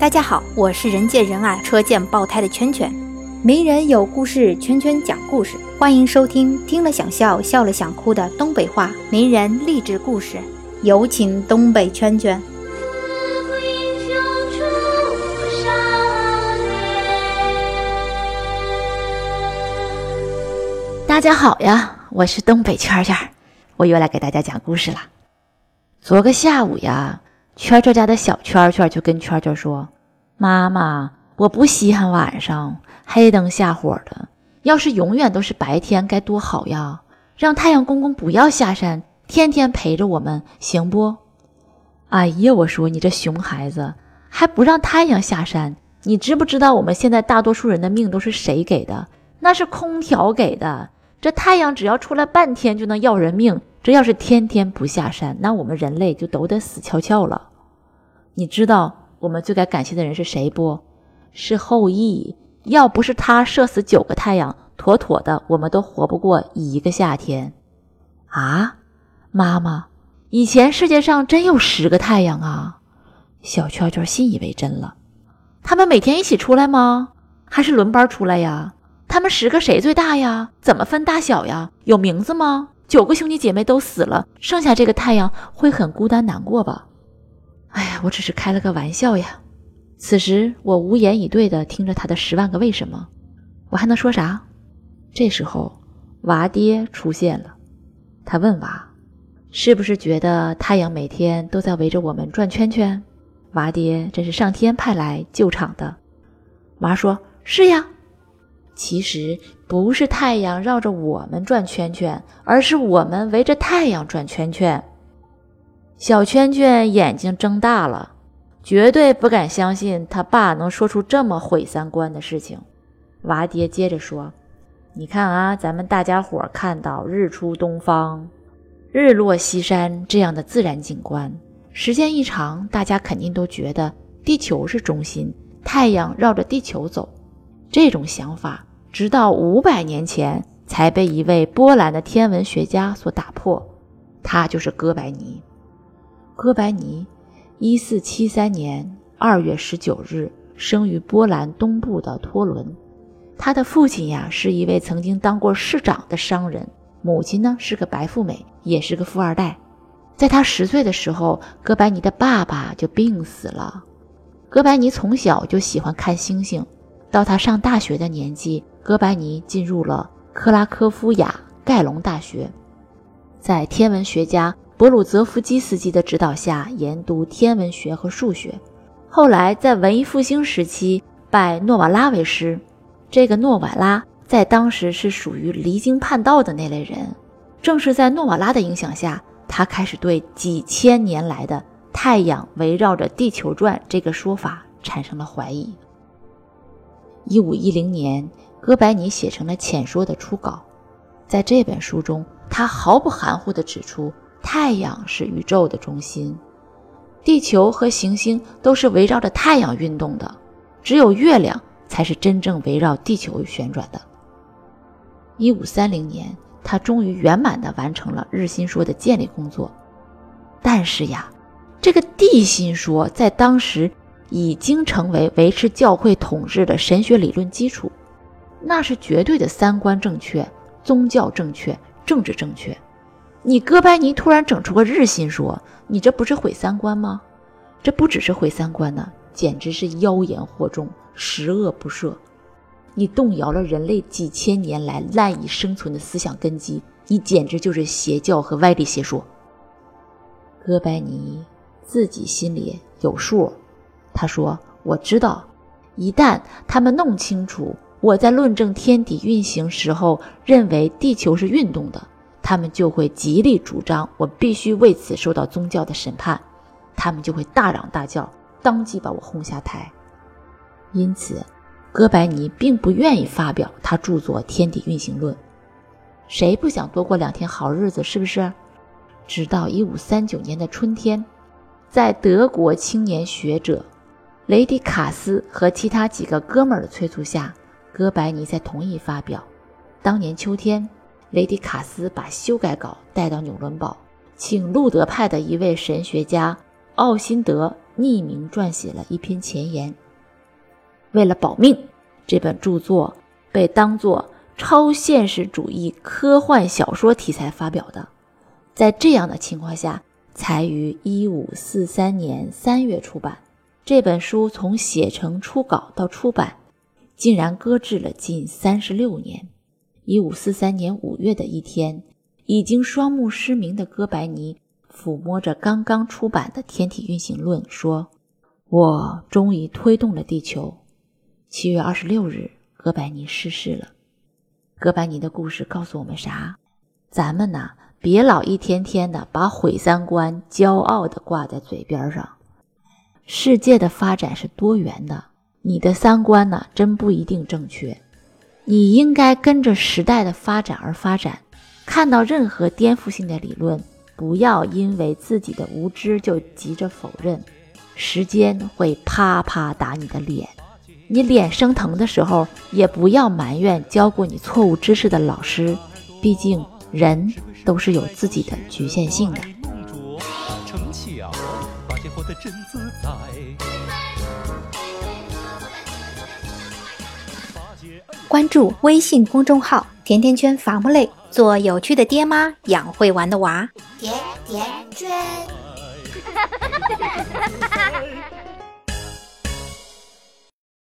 大家好，我是人见人爱、车见爆胎的圈圈。名人有故事，圈圈讲故事，欢迎收听听了想笑、笑了想哭的东北话名人励志故事。有请东北圈圈。大家好呀，我是东北圈圈，我又来给大家讲故事了。昨个下午呀。圈圈家的小圈圈就跟圈圈说：“妈妈，我不稀罕晚上黑灯瞎火的，要是永远都是白天该多好呀！让太阳公公不要下山，天天陪着我们，行不？”哎呀，我说你这熊孩子，还不让太阳下山？你知不知道我们现在大多数人的命都是谁给的？那是空调给的。这太阳只要出来半天就能要人命，这要是天天不下山，那我们人类就都得死翘翘了。你知道我们最该感谢的人是谁不？是后羿。要不是他射死九个太阳，妥妥的我们都活不过一个夏天。啊，妈妈，以前世界上真有十个太阳啊！小圈圈信以为真了。他们每天一起出来吗？还是轮班出来呀？他们十个谁最大呀？怎么分大小呀？有名字吗？九个兄弟姐妹都死了，剩下这个太阳会很孤单难过吧？哎呀，我只是开了个玩笑呀！此时我无言以对的听着他的十万个为什么，我还能说啥？这时候娃爹出现了，他问娃：“是不是觉得太阳每天都在围着我们转圈圈？”娃爹这是上天派来救场的。娃说：“是呀。”其实不是太阳绕着我们转圈圈，而是我们围着太阳转圈圈。小圈圈眼睛睁大了，绝对不敢相信他爸能说出这么毁三观的事情。娃爹接着说：“你看啊，咱们大家伙看到日出东方、日落西山这样的自然景观，时间一长，大家肯定都觉得地球是中心，太阳绕着地球走。这种想法，直到五百年前才被一位波兰的天文学家所打破，他就是哥白尼。”哥白尼，一四七三年二月十九日生于波兰东部的托伦。他的父亲呀是一位曾经当过市长的商人，母亲呢是个白富美，也是个富二代。在他十岁的时候，哥白尼的爸爸就病死了。哥白尼从小就喜欢看星星。到他上大学的年纪，哥白尼进入了克拉科夫亚盖隆大学，在天文学家。博鲁泽夫基斯基的指导下研读天文学和数学，后来在文艺复兴时期拜诺瓦拉为师。这个诺瓦拉在当时是属于离经叛道的那类人。正是在诺瓦拉的影响下，他开始对几千年来的太阳围绕着地球转这个说法产生了怀疑。一五一零年，哥白尼写成了浅说的初稿，在这本书中，他毫不含糊地指出。太阳是宇宙的中心，地球和行星都是围绕着太阳运动的，只有月亮才是真正围绕地球旋转的。一五三零年，他终于圆满地完成了日心说的建立工作。但是呀，这个地心说在当时已经成为维持教会统治的神学理论基础，那是绝对的三观正确、宗教正确、政治正确。你哥白尼突然整出个日心说，你这不是毁三观吗？这不只是毁三观呢，简直是妖言惑众，十恶不赦。你动摇了人类几千年来赖以生存的思想根基，你简直就是邪教和歪理邪说。哥白尼自己心里有数，他说：“我知道，一旦他们弄清楚我在论证天体运行时候认为地球是运动的。”他们就会极力主张我必须为此受到宗教的审判，他们就会大嚷大叫，当即把我轰下台。因此，哥白尼并不愿意发表他著作《天体运行论》。谁不想多过两天好日子？是不是？直到一五三九年的春天，在德国青年学者雷迪卡斯和其他几个哥们儿的催促下，哥白尼才同意发表。当年秋天。雷迪卡斯把修改稿带到纽伦堡，请路德派的一位神学家奥辛德匿名撰写了一篇前言。为了保命，这本著作被当作超现实主义科幻小说题材发表的。在这样的情况下，才于一五四三年三月出版。这本书从写成初稿到出版，竟然搁置了近三十六年。一五四三年五月的一天，已经双目失明的哥白尼抚摸着刚刚出版的《天体运行论》，说：“我终于推动了地球。”七月二十六日，哥白尼逝世了。哥白尼的故事告诉我们啥？咱们呢，别老一天天的把毁三观骄傲的挂在嘴边上。世界的发展是多元的，你的三观呢，真不一定正确。你应该跟着时代的发展而发展。看到任何颠覆性的理论，不要因为自己的无知就急着否认。时间会啪啪打你的脸，你脸生疼的时候，也不要埋怨教过你错误知识的老师。毕竟人都是有自己的局限性的。是是成桥把活得真自在关注微信公众号“甜甜圈伐木累”，做有趣的爹妈，养会玩的娃。甜甜圈。